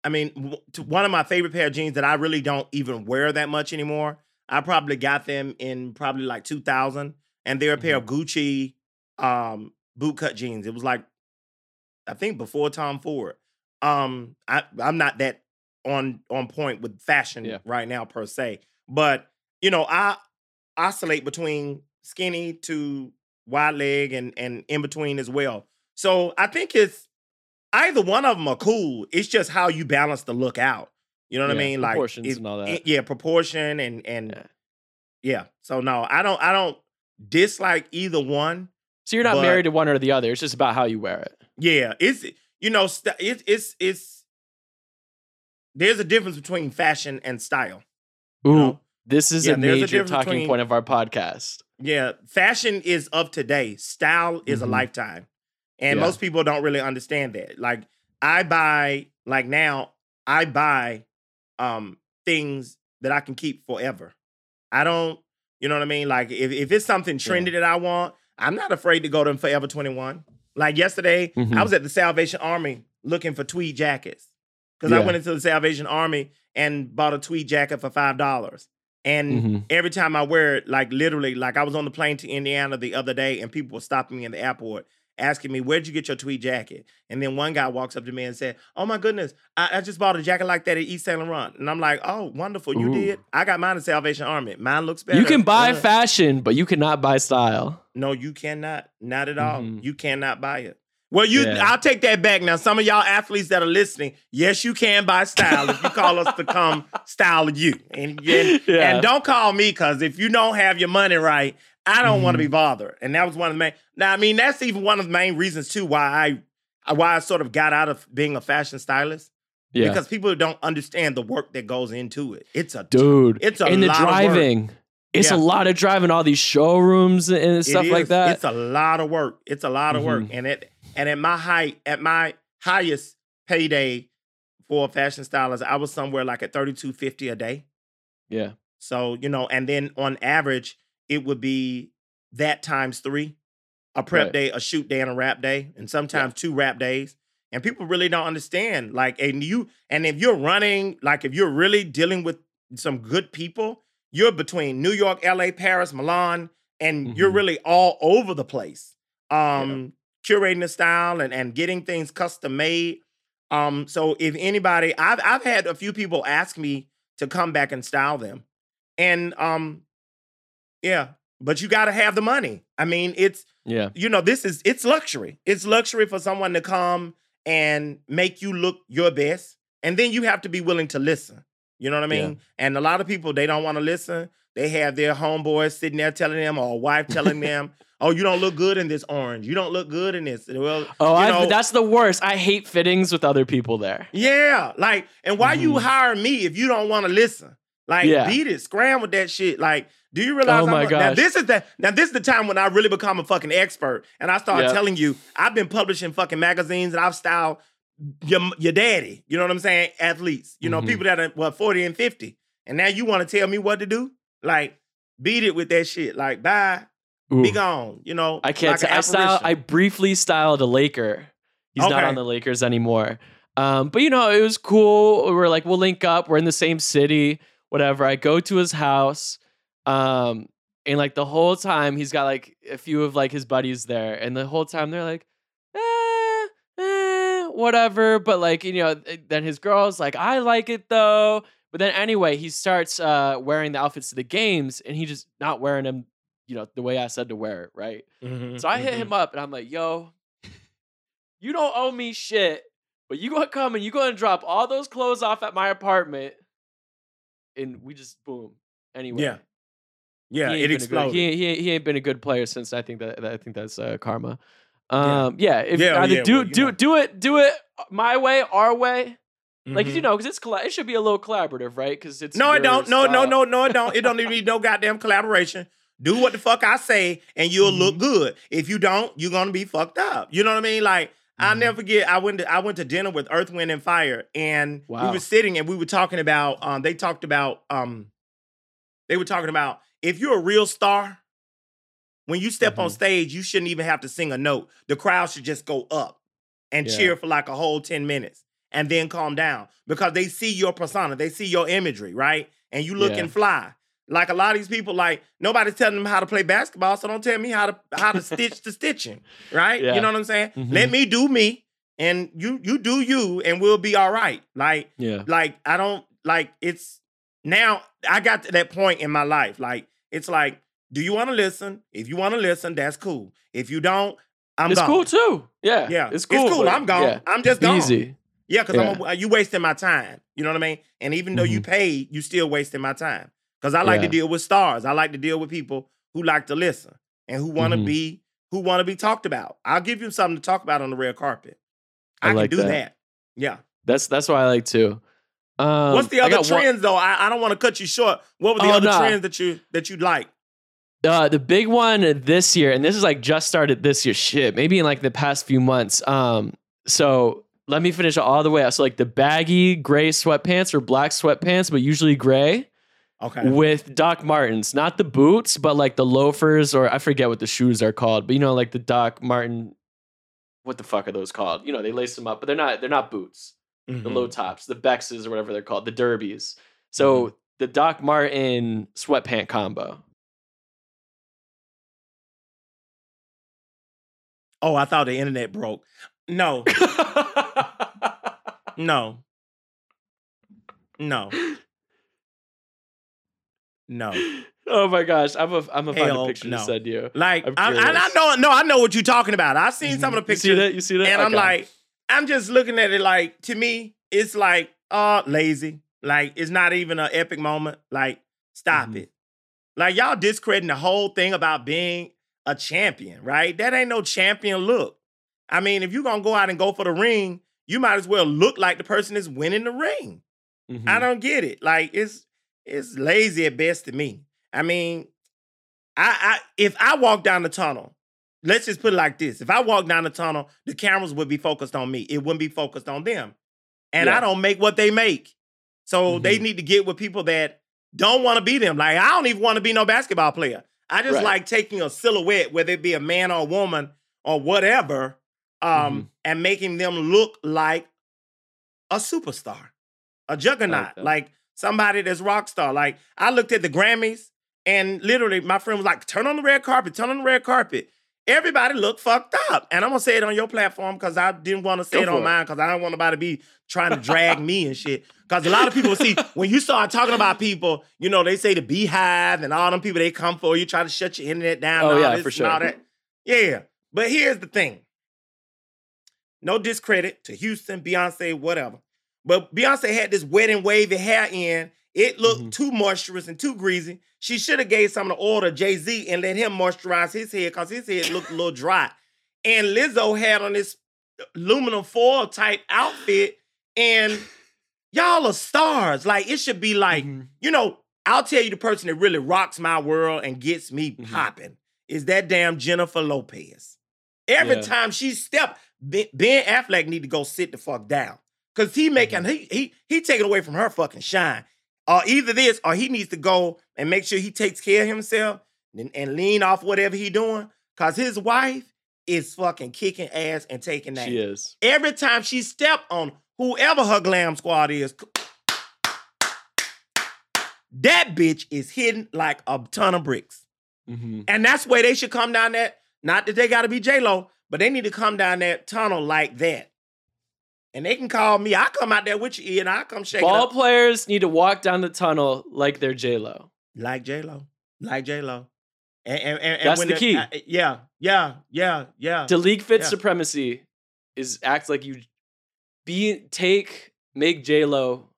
I mean, one of my favorite pair of jeans that I really don't even wear that much anymore. I probably got them in probably like 2000, and they're a pair of Mm-hmm. Gucci um boot cut jeans. It was like, I think before Tom Ford. Um, I I'm not that on on point with fashion Yeah. right now per se, but you know, I oscillate between skinny to wide leg and and in between as well. So I think it's either one of them are cool. It's just how you balance the look out. You know what I mean? Like proportions it- and all that. it- yeah, proportion and and Yeah. yeah. So no, I don't I don't dislike either one. so you're not but- married to one or the other. It's just about how you wear it. Yeah, it's you know st- it's it's it's there's a difference between fashion and style. Ooh, know? this is Yeah, a there's a major talking between- point of our podcast. Yeah, fashion is of today. Style is Mhm. a lifetime. And Yeah. most people don't really understand that. Like I buy like now I buy um things that I can keep forever. I don't, you know what I mean? Like if, if it's something trendy that I want, I'm not afraid to go to Forever 21. Like yesterday, I Mhm. was at the Salvation Army looking for tweed jackets. Because I went into the Salvation Army and bought a tweed jacket for five dollars. And Mhm. every time I wear it, like literally, like I was on the plane to Indiana the other day, and people were stopping me in the airport, asking me, Where'd you get your tweed jacket? And then one guy walks up to me and said, Oh my goodness, I, I just bought a jacket like that at Yves Saint Laurent. And I'm like, Oh, wonderful. You Ooh. did? I got mine at Salvation Army. Mine looks better. You can buy Uh, fashion, but you cannot buy style. No, you cannot. Not at all. Mhm. You cannot buy it. Well, you Yeah. I'll take that back. Now, some of y'all athletes that are listening, yes, you can buy style if you call us to come style you. And, and, Yeah. and don't call me because if you don't have your money right, I don't want to Mm-hmm. be bothered. And that was one of the main. Now, I mean, that's even one of the main reasons too why I why I sort of got out of being a fashion stylist Yeah. because people don't understand the work that goes into it. It's a Dude, It's a and the lot of driving. It's Yeah. a lot of driving all these showrooms and It stuff like that. It's a lot of work. It's a lot of work. Mhm. And at and at my height, at my highest payday for a fashion stylist, I was somewhere like at thirty two fifty a day. yeah. So you know, and then on average, it would be that times three, a prep Right. day, a shoot day, and a wrap day, and sometimes two wrap days. And people really don't understand. Like, and you, and if you're running, like, if you're really dealing with some good people, you're between New York, LA, Paris, Milan, and you're Mhm. really all over the place. Um, curating the style and, and getting things custom made. Um, so if anybody, I've I've had a few people ask me to come back and style them. And um, yeah, but you gotta have the money. I mean, it's Yeah. you know, this is it's luxury. It's luxury for someone to come and make you look your best. And then you have to be willing to listen. You know what I Yeah. mean? And a lot of people they don't want to listen. They have their homeboys sitting there telling them, or a wife telling them, "Oh, you don't look good in this orange. You don't look good in this." Well, Oh, you I, know, that's the worst. I hate fittings with other people there. yeah, like, and why you Mhm. hire me if you don't want to listen? Like, Yeah. beat it, scram with that shit. Like, do you realize? Oh my Now gosh. this is the now this is the time when I really become a fucking expert, and I start Yep. telling you I've been publishing fucking magazines, and I've styled your your daddy. You know what I'm saying? Athletes, you know, Mhm. people that are what 40 and 50, and now you want to tell me what to do? Like, beat it with that shit. Like, bye, Ooh. be gone. You know, I can't. like an I style. I briefly styled a Laker. He's not on the Lakers anymore. Um, but you know, it was cool. We were like, we'll link up. We're in the same city, whatever. I go to his house, um, and like the whole time, he's got like a few of like his buddies there, and the whole time they're like, eh, eh, whatever. But like, you know, then his girl's like, I like it though. But then anyway, he starts uh, wearing the outfits to the games, and he just not wearing them, you know, the way I said to wear it, right? Mhm, So I hit mhm. him up and I'm like, yo, you don't owe me shit, but you gonna come and you gonna drop all those clothes off at my apartment. And we just boom. Anyway. Yeah. Yeah, it exploded. Good, he, he, he ain't been a good player since I think that, I think that's uh, karma. Yeah. Um, yeah. If Yeah, either yeah, do well, do know. do it do it my way, our way. Like Mhm. you know, because it's colla- it should be a little collaborative, right? Because it's No, it don't. No, no, style. no, no, it don't. It don't need no goddamn collaboration. Do what the fuck I say, and you'll Mm-hmm. look good. If you don't, you're gonna be fucked up. You know what I mean? Like I'll Mhm. never forget. I went to I went to dinner with Earth, Wind, and Fire, and we were sitting and we were talking about. Um, they talked about. Um, they were talking about if you're a real star. When you step on Mhm. stage, you shouldn't even have to sing a note. The crowd should just go up and Yeah. cheer for like a whole 10 minutes and then calm down because they see your persona, they see your imagery, right? And you looking Yeah. fly. Like a lot of these people, like nobody's telling them how to play basketball, so don't tell me how to how to stitch the stitching, right? Yeah. You know what I'm saying? Mhm. Let me do me, and you you do you, and we'll be all right. Like Yeah. like I don't like it's now I got to that point in my life. Like it's like, do you want to listen? If you want to listen, that's cool. If you don't, I'm it's gone. cool too. Yeah. Yeah, It's cool. but- I'm gone. Yeah. I'm just gone. Easy. Yeah, because Yeah. I'm a, you wasting my time. You know what I mean? And even though you Mhm. paid, you still wasting my time. Because I like to deal with stars. I like to deal with people who like to listen and who want to Mhm. be who want to be talked about. I'll give you something to talk about on the red carpet. I I, like can do that. that. Yeah. That's that's what I like too. Um, What's the other got one- trends though? I, I don't want to cut you short. What were the Oh, other nah. trends that you that you'd like? Uh, the big one this year, and this is like just started this year. Shit, maybe in like the past few months. Um, so let me finish all the way out. So like the baggy gray sweatpants or black sweatpants, but usually gray Okay. with Doc Martens, not the boots, but like the loafers or I forget what the shoes are called, but you know like the Doc Martin. What the fuck are those called? You know they lace them up, but they're not. They're not boots. The Mhm. low tops, the Bexes or whatever they're called, the Derbies. So Mm-hmm. the Doc Martin sweatpant combo. Oh, I thought the internet broke. No, no, no, no. oh my gosh, I'm a I'm gonna find a picture no. to send you. Like I'm I, I, I know, no, I know what you're talking about. I've seen some of the pictures. You see that? You see that? and I'm like, I'm just looking at it like to me, it's like uh lazy. Like it's not even an epic moment. Like stop Mhm. it. Like y'all discrediting the whole thing about being a champion, right? That ain't no champion look. I mean, if you're gonna go out and go for the ring, you might as well look like the person that's winning the ring. Mhm. I don't get it. Like it's it's lazy at best to me. I mean, I, I if I walk down the tunnel, let's just put it like this: if I walk down the tunnel, the cameras would be focused on me. It wouldn't be focused on them. And Yeah. I don't make what they make, so they Mhm. need to get with people that don't want to be them. Like I don't even want to be no basketball player. I just Right. like taking a silhouette, whether it be a man or a woman or whatever, um, Mm-hmm. and making them look like a superstar, a juggernaut, like somebody that's rock star. Like I looked at the Grammys, and literally my friend was like, "Turn on the red carpet, turn on the red carpet." Everybody looked fucked up, and I'm gonna say it on your platform because I didn't want to say Go it on it. mine because I don't want nobody to be trying to drag me and shit. Because a lot of people see when you start talking about people, you know, they say the BeyHive and all them people they come for. You try to shut your internet down. Oh, and all yeah, this for and all sure. that. Yeah, but here's the thing. No discredit to Houston, Beyonce, whatever. But Beyonce had this wet and wavy hair in. It looked Mhm. too moisturous and too greasy. She should have gave some of the oil to Jay Z and let him moisturize his head because his head looked a little dry. And Lizzo had on this aluminum foil type outfit, and y'all are stars. Like it should be like Mhm. you know, I'll tell you the person that really rocks my world and gets me Mhm. popping is that damn Jennifer Lopez. Every Yeah. time she step, Ben Ben Affleck need to go sit the fuck down. Cause he making Mm-hmm. he he he taking away from her fucking shine. Or either this or he needs to go and make sure he takes care of himself and, and lean off whatever he doing. Cause his wife is fucking kicking ass and taking that. She is. Every time she step on whoever her glam squad is, that bitch is hidden like a ton of bricks. Mhm. And that's where they should come down that. Not that they gotta be J-Lo, but they need to come down that tunnel like that. And they can call me. I come out there with you, and I come shake Ball players need to walk down the tunnel like they're J Lo. Like J-Lo. Like J-Lo. And, and, and, and That's when the key. uh, yeah, yeah, yeah, yeah. To league fit Yeah. supremacy is act like you be take make J Lo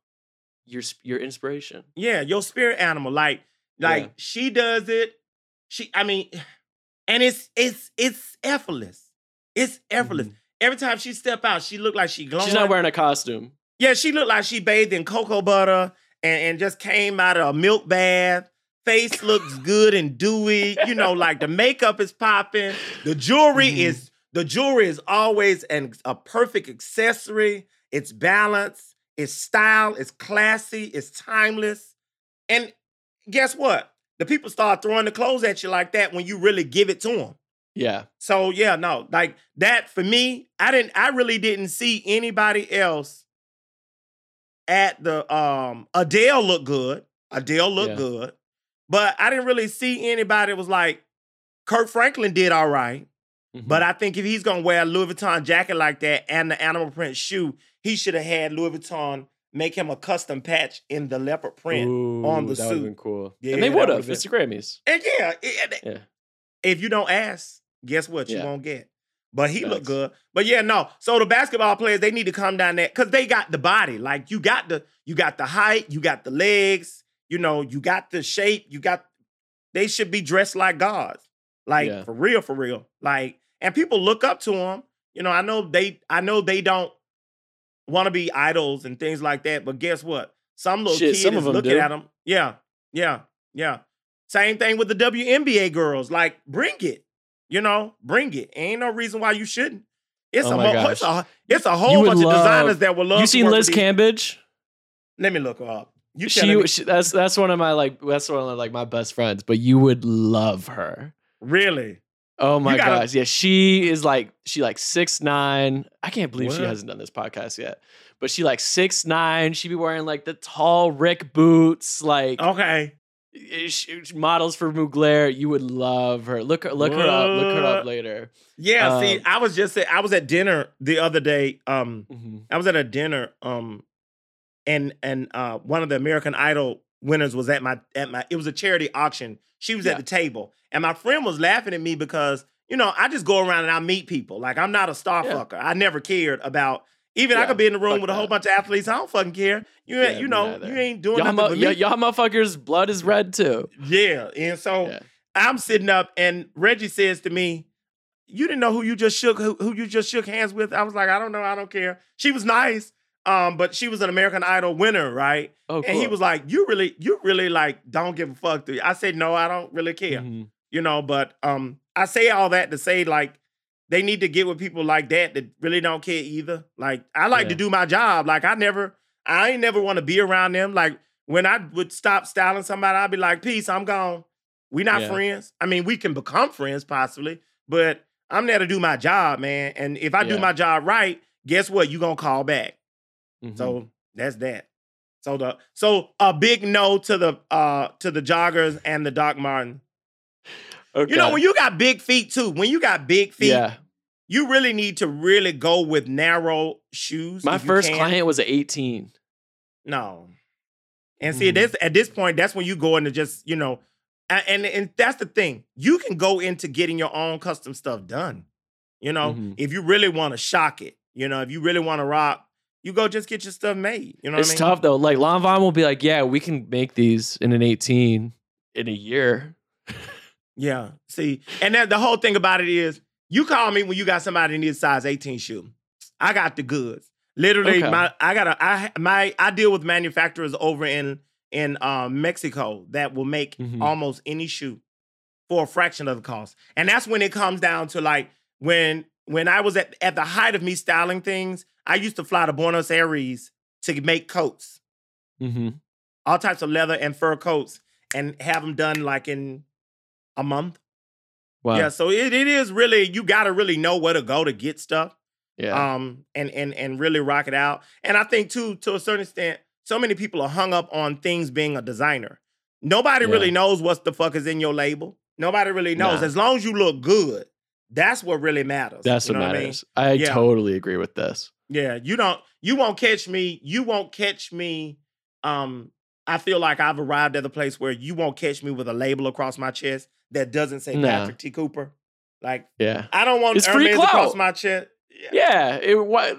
your your inspiration. Yeah, your spirit animal. Like, like Yeah. she does it. She, I mean, and it's it's it's effortless. It's effortless. Mhm. Every time she step out, she look like she glowing. She's not wearing a costume. Yeah, she looked like she bathed in cocoa butter and, and just came out of a milk bath. Face looks good and dewy. You know, like the makeup is popping. The jewelry Mhm. is the jewelry is always an, a perfect accessory. It's balanced. It's style. It's classy. It's timeless. And guess what? The people start throwing the clothes at you like that when you really give it to them. Yeah. So yeah, no, like that for me, I didn't I really didn't see anybody else at the um Adele looked good. Adele looked Yeah. good. But I didn't really see anybody that was like Kirk Franklin did all right. Mhm. But I think if he's gonna wear a Louis Vuitton jacket like that and the animal print shoe, he should have had Louis Vuitton make him a custom patch in the leopard print. on the Ooh, that suit. been cool. Yeah, and they would have. It's the Grammys. And yeah, it- Yeah. if you don't ask, guess what? You Yeah. won't get. But he looked good. But yeah, no. So the basketball players, they need to come down there because they got the body. Like you got the you got the height, you got the legs, you know, you got the shape, you got they should be dressed like gods. Like Yeah. for real, for real. Like, and people look up to them. You know, I know they I know they don't want to be idols and things like that, but guess what? Some little Shit, kid some is looking do. at them. Yeah, yeah, yeah. Same thing with the WNBA girls. Like, bring it. You know, bring it. Ain't no reason why you shouldn't. It's Oh a mo- it's a it's a whole would bunch of designers that will love. You seen Liz Cambridge? Let me look her up. You telling me- She, she that's that's one of my like that's one of like my best friends, but you would love her. really? Oh my gotta- gosh. Yeah, she is like she like six nine. I can't believe she hasn't done this podcast yet. But she like six nine. She be wearing like the tall Rick boots. Like Okay. She- models for Mugler. You would love her. Look her, look her up. Look her up later. Yeah, see, Um, I was just I was at dinner the other day. Um, Mhm. I was at a dinner. Um, and and uh, one of the American Idol winners was at my at my. It was a charity auction. She was Yeah. at the table, and my friend was laughing at me because you know I just go around and I meet people. Like I'm not a star Yeah. fucker. I never cared about. Even I could be in the room with a whole that. bunch of athletes. I don't fucking care. You Yeah, you know, you ain't doing Y'all, nothing mo- for y- y'all motherfuckers' blood is red too. Yeah, and so Yeah. I'm sitting up, and Reggie says to me, "You didn't know who you just shook who, who you just shook hands with." I was like, "I don't know, I don't care." She was nice, um, but she was an American Idol winner, right? Oh, And he was like, "You really, you really like don't give a fuck." Do you? I said, "No, I don't really care." Mhm. You know, but um, I say all that to say like they need to get with people like that that really don't care either. Like I like to do my job. Like I never, I ain't never want to be around them. Like when I would stop styling somebody, I'd be like, "Peace, I'm gone. We not Yeah. friends. I mean, we can become friends possibly, but I'm there to do my job, man. And if I do my job right, guess what? You gonna call back. Mhm. So that's that. So the so a big no to the uh to the joggers and the Doc Martin. Okay. You know, when you got big feet too, when you got big feet, yeah, you really need to really go with narrow shoes. my first client was an 18. No. And see, Mhm. this at this point, that's when you go into just, you know, and, and that's the thing. You can go into getting your own custom stuff done. You know, Mhm. if you really want to shock it, you know, if you really want to rock, you go just get your stuff made. You know it's what I mean? It's tough though. Like Lon Von will be like, "Yeah, we can make these in an 18 in a year." Yeah. See, and then the whole thing about it is you call me when you got somebody that needs size 18 shoe. I got the goods. Literally, Okay. my I got a I my I deal with manufacturers over in in um, Mexico that will make Mhm. almost any shoe for a fraction of the cost. And that's when it comes down to like when when I was at at the height of me styling things, I used to fly to Buenos Aires to make coats, Mm-hmm. all types of leather and fur coats, and have them done like in a month. Wow. Yeah, so it, it is really you got to really know where to go to get stuff, Yeah. um, and and and really rock it out. And I think too, to a certain extent, so many people are hung up on things being a designer. Nobody Yeah. really knows what the fuck is in your label. Nobody really knows. Nah. As long as you look good, that's what really matters. That's You what know I mean? matters. I, Yeah. totally agree with this. Yeah, you don't. You won't catch me. You won't catch me. Um, I feel like I've arrived at the place where you won't catch me with a label across my chest that doesn't say Nah. Patrick T. Cooper. Like Yeah. I don't want It's free Hermes across my chest. Yeah. Yeah. It, what,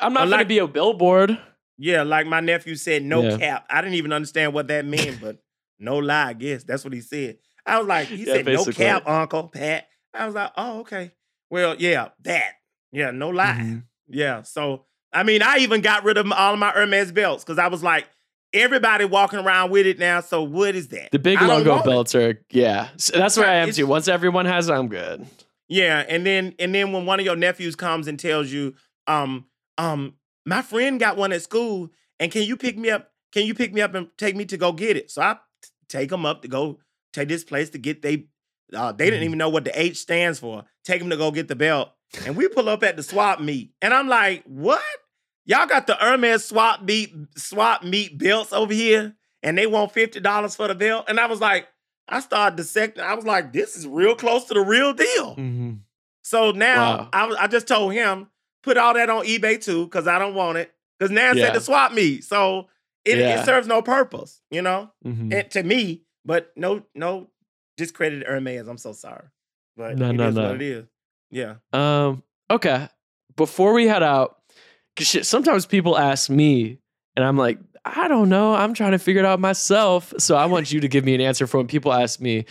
I'm not gonna be a billboard. Yeah, like my nephew said, no Yeah. cap. I didn't even understand what that meant, but no lie, I guess that's what he said. I was like, he Yeah, said, no basically. cap, Uncle Pat. I was like, oh, okay. Well, yeah, that. Yeah, no lie. Mhm. Yeah. So I mean, I even got rid of all of my Hermes belts because I was like, everybody walking around with it now. So what is that? The big logo it. belts are, yeah. So that's where I am It's- too. Once everyone has it, I'm good. Yeah, and then and then when one of your nephews comes and tells you, um, um, my friend got one at school, and can you pick me up? Can you pick me up and take me to go get it? So I t- take them up to go take this place to get they. Uh, they didn't Mhm. even know what the H stands for. Take them to go get the belt, and we pull up at the swap meet, and I'm like, what? Y'all got the Hermes swap meet swap meet belts over here, and they want fifty dollars for the belt, and I was like. I started dissecting. I was like, this is real close to the real deal. Mm-hmm. So now Wow. I, was- I just told him put all that on eBay too because I don't want it because now it's Yeah. at the swap meet, so it, Yeah. it serves no purpose, you know, Mm-hmm. it, to me. But no, no discredit Hermes. I'm so sorry, but No, it no, is no. what it is. Yeah. Um. Okay. Before we head out, shit, sometimes people ask me, and I'm like, I don't know. I'm trying to figure it out myself. So I want you to give me an answer for when people ask me.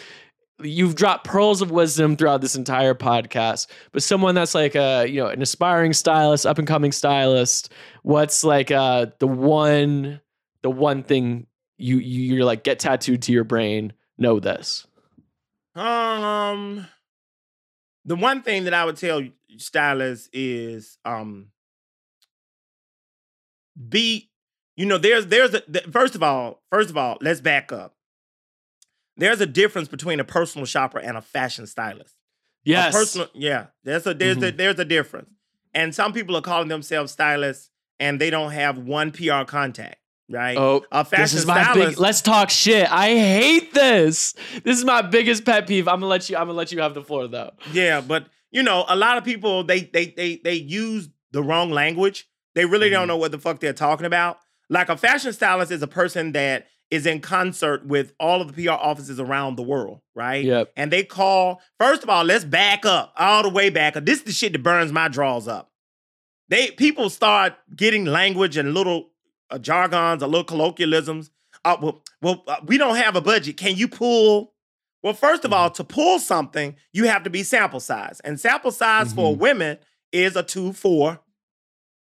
You've dropped pearls of wisdom throughout this entire podcast, but someone that's like a you know an aspiring stylist, up and coming stylist. What's like uh the one the one thing you you- you're like get tattooed to your brain? Know this. Um, the one thing that I would tell stylists is um, be you know there's there's a first of all first of all let's back up. There's a difference between a personal shopper and a fashion stylist. A Yes. personal, yeah. There's a there's a mm-hmm. there's a difference. And some people are calling themselves stylists and they don't have one PR contact. right? Oh, a fashion this is my stylist. big. Let's talk shit. I hate this. This is my biggest pet peeve. I'm gonna let you. I'm gonna let you have the floor though. Yeah, but you know, a lot of people they they they they use the wrong language. They really don't Mhm. know what the fuck they're talking about. Like a fashion stylist is a person that is in concert with all of the PR offices around the world, right? Yep. And they call, first of all, let's back up all the way back. This is the shit that burns my draws up. They people start getting language and little uh, jargons, a little colloquialisms. Uh, well, well uh, we don't have a budget. Can you pull? Well, first of all, to pull something, you have to be sample size, and sample size for Mhm. women is a two four,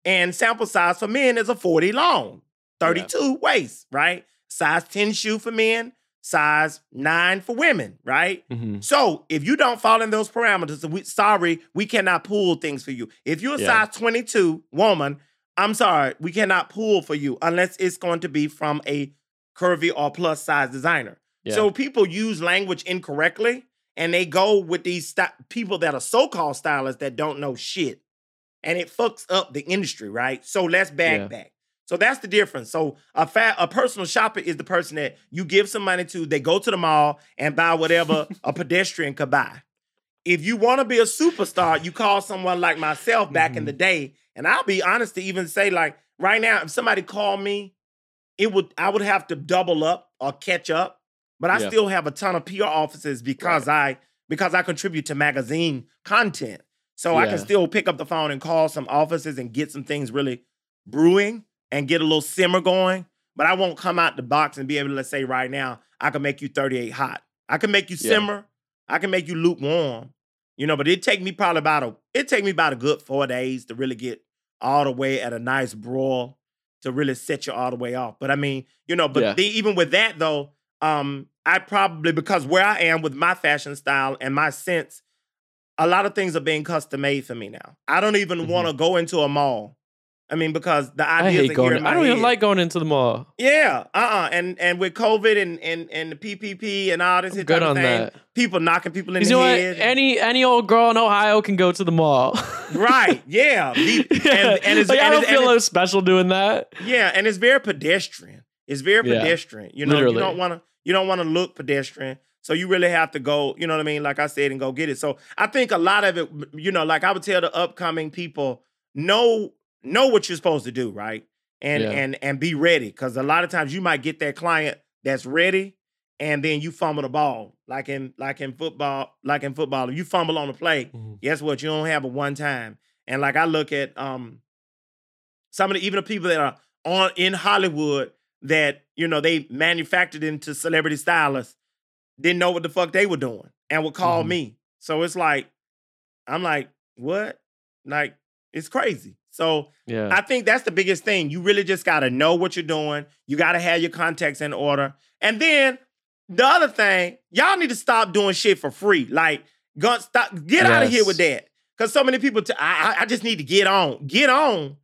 and sample size for men is a forty long, thirty two waist, right? Size ten shoe for men, size nine for women, right? Mhm. So if you don't fall in those parameters, we sorry, we cannot pull things for you. If you're a Yeah. size 22 woman, I'm sorry, we cannot pull for you unless it's going to be from a curvy or plus size designer. Yeah. So people use language incorrectly and they go with these sti- people that are so-called stylists that don't know shit. And it fucks up the industry, right? So let's back Yeah. back. So that's the difference. So a fa- a personal shopper is the person that you give some money to. They go to the mall and buy whatever a pedestrian could buy. If you want to be a superstar, you call someone like myself back in Mhm. the day. And I'll be honest to even say, like right now, if somebody called me, it would I would have to double up or catch up. But I Yeah. still have a ton of PR offices because I because I contribute to magazine content. So I can still pick up the phone and call some offices and get some things really brewing and get a little simmer going. But I won't come out the box and be able to say right now, I can make you 38 hot. I can make you Yeah. simmer. I can make you lukewarm. You know, but it take me probably about a it take me about a good four days to really get all the way at a nice broil to really set you all the way off. But I mean, you know, but Yeah. the, even with that though, um, I probably because where I am with my fashion style and my sense, a lot of things are being custom made for me now. I don't even Mhm. want to go into a mall. I mean, because the I ideas hate going. in my I don't even like going into the mall. Yeah, uh-uh. And and with COVID and and and the PPP and all this good type on thing, that. people knocking people in You the know what? head. Any any old girl in Ohio can go to the mall. right, yeah. The- and, and it's, like I and don't it's- feel no special doing that. Yeah, and it's very pedestrian. It's very Yeah, pedestrian. You know, literally. you don't want to you don't want to look pedestrian. So you really have to go, you know what I mean? Like I said, and go get it. So I think a lot of it, you know, like I would tell the upcoming people, know know what you're supposed to do, right? And Yeah. and and be ready. Because a lot of times you might get that client that's ready, and then you fumble the ball. Like in like in football, like in football, if you fumble on the play, Mhm. guess what? You don't have a one time. And like I look at um some of the even the people that are on in Hollywood that you know they manufactured into celebrity stylists didn't know what the fuck they were doing and would call Mhm. me. So it's like I'm like, what? Like it's crazy. So Yeah. I think that's the biggest thing. You really just got to know what you're doing. You got to have your contacts in order. And then the other thing, y'all need to stop doing shit for free. Like, go, stop, get out of here with that. Because so many people, t- I, I- I just need to get on. Get on.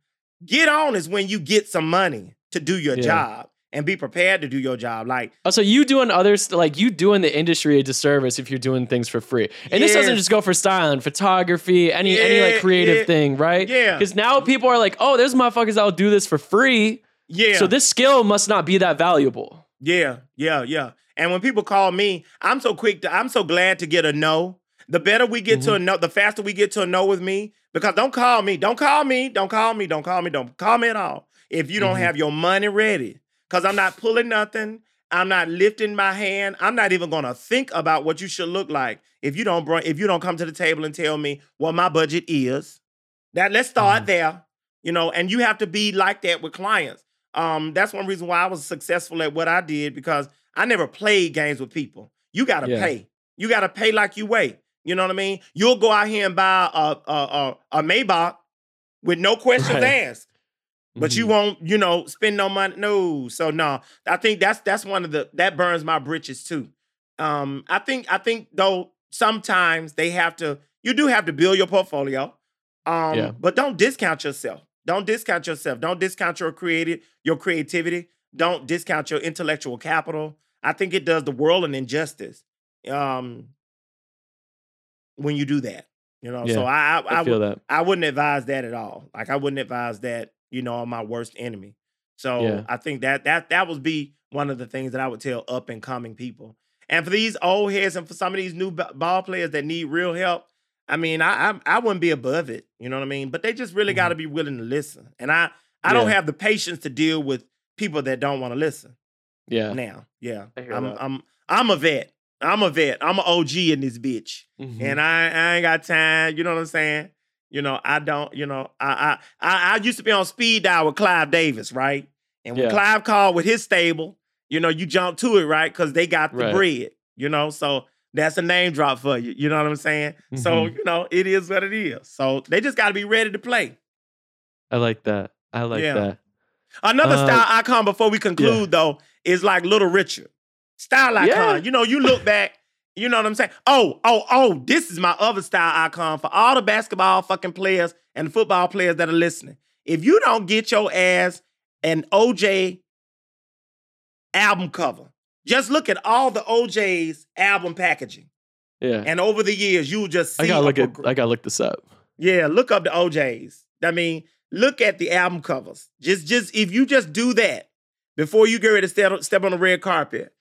Get on is when you get some money to do your Yeah. job and be prepared to do your job. Like, oh, so you doing others like you doing the industry a disservice if you're doing things for free. And this doesn't just go for styling, photography, any any like creative yeah, thing, right? yeah. Because now people are like, oh, there's motherfuckers that'll do this for free. yeah. So this skill must not be that valuable. Yeah, yeah, yeah. And when people call me, I'm so quick to, I'm so glad to get a no. The better we get to a no, the faster we get to a no with me. Because don't call me, don't call me, don't call me, don't call me, don't call me at all. If you don't Mhm. have your money ready. Because I'm not pulling nothing. I'm not lifting my hand. I'm not even gonna think about what you should look like if you don't bring, if you don't come to the table and tell me what my budget is. That let's start Mhm. there. You know, and you have to be like that with clients. Um, that's one reason why I was successful at what I did because I never played games with people. You gotta Yeah. pay. You gotta pay like you weigh. You know what I mean? You'll go out here and buy a a a, a Maybach with no questions Right. asked, but you Mhm. won't, you know, spend no money. No, so no. I think that's that's one of the that burns my britches too. Um, I think I think though sometimes they have to. You do have to build your portfolio, um, Yeah. but don't discount yourself. Don't discount yourself. Don't discount your creative your creativity. Don't discount your intellectual capital. I think it does the world an injustice um, when you do that. You know, so I I, I I, feel would- that. I wouldn't advise that at all. Like I wouldn't advise that. You know, my worst enemy. So Yeah. I think that that that would be one of the things that I would tell up and coming people. And for these old heads and for some of these new ball players that need real help, I mean, I I, I wouldn't be above it. You know what I mean? But they just really got to be willing to listen. And I I don't Mm-hmm. Have the patience to deal with people that don't want to listen Yeah. now. Yeah, I'm that. I'm I'm a vet. I'm a vet. I'm an OG in this bitch, Mhm. and I I ain't got time. You know what I'm saying? You know I don't. You know I I I, I used to be on speed dial with Clive Davis, right? And when Yeah. Clive called with his stable, you know you jump to it, right? Because they got the Right. bread. You know, so that's a name drop for you. You know what I'm saying? So Mhm. you know it is what it is. So they just got to be ready to play. I like that. I like Yeah. that. Another Uh, style icon before we conclude, though, is like Little Richard. Style icon. Yeah. You know, you look back, you know what I'm saying? Oh, oh, oh, this is my other style icon for all the basketball fucking players and football players that are listening. If you don't get your ass an OJ album cover, just look at all the O'Jays album packaging. Yeah. And over the years, you'll just see I gotta look at I gotta look this up. yeah, look up the O'Jays. I mean, look at the album covers. Just, just if you just do that before you get ready to step, step on the red carpet,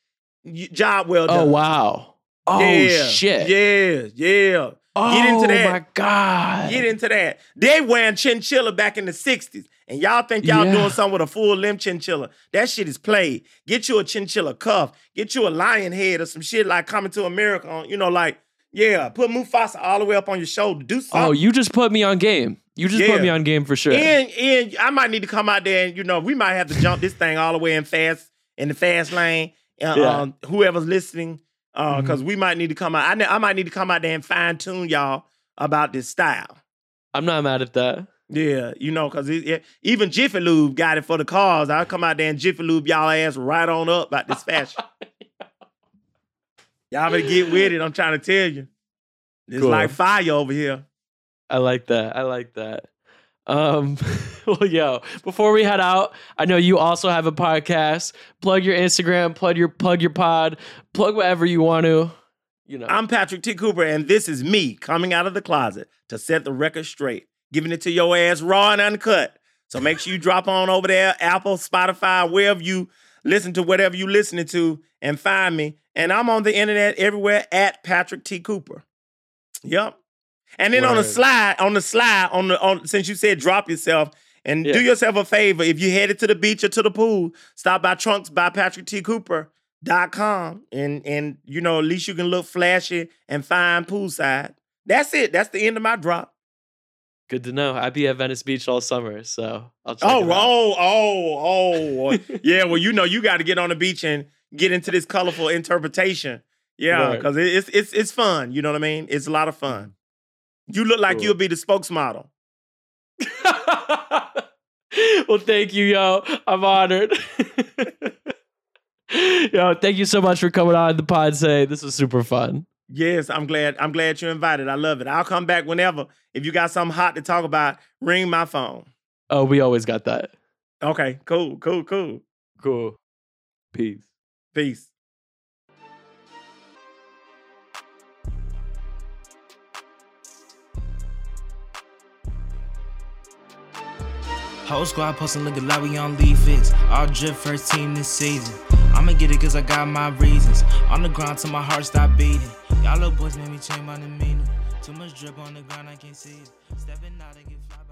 you, job well oh, done. Oh wow. Oh yeah, shit. Yeah, yeah. Oh Get into that. my god. Get into that. They wearing chinchilla back in the 60s. And y'all think y'all Yeah. doing something with a full limb chinchilla. That shit is played. Get you a chinchilla cuff. Get you a lion head or some shit like coming to America on, you know, like, yeah, put Mufasa all the way up on your shoulder. Do something. Oh, you just put me on game. You just Yeah. put me on game for sure. And, and I might need to come out there and, you know, we might have to jump this thing all the way in fast, in the fast lane. Uh, Yeah. um, whoever's listening, because Mhm. we might need to come out. I, ne- I might need to come out there and fine tune y'all about this style. I'm not mad at that. Yeah, you know, because even Jiffy Lube got it for the cars. I'll come out there and Jiffy Lube y'all ass right on up about this fashion. y'all better get with it. I'm trying to tell you. It's Cool. like fire over here. I like that. I like that. Um, well, yo, before we head out, I know you also have a podcast. Plug your Instagram, plug your plug your pod, plug whatever you want to. You know, I'm Patrick T. Cooper, and this is me coming out of the closet to set the record straight, giving it to your ass raw and uncut. So make sure you drop on over there, Apple, Spotify, wherever you listen to whatever you listening to, and find me. And I'm on the internet everywhere at Patrick T. Cooper. Yep. And then on the slide, on the slide, on the on since you said drop yourself. And do yourself a favor. If you headed to the beach or to the pool, stop by Trunks by Patrick T. Cooper dot com and and you know at least you can look flashy and fine poolside. That's it. That's the end of my drop. good to know. I be at Venice Beach all summer, so I'll check Oh, oh, oh, oh. yeah, well, you know, you got to get on the beach and get into this colorful interpretation. Yeah, because it's it's it's fun. You know what I mean? It's a lot of fun. You look like Cool. you'll be the spokesmodel. well, thank you, yo. I'm honored. yo, thank you so much for coming on the pod. Say this was super fun. Yes, I'm glad. I'm glad you're invited. I love it. I'll come back whenever. If you got something hot to talk about, ring my phone. Oh, we always got that. Okay, cool, cool, cool. Cool. Peace. Peace. Whole squad posting looking like we on leave fits. All drip first team this season. I'ma get it cause I got my reasons. On the ground till my heart stop beating. Y'all little boys made me change my demeanor. Too much drip on the ground, I can't see it. Stepping out and get the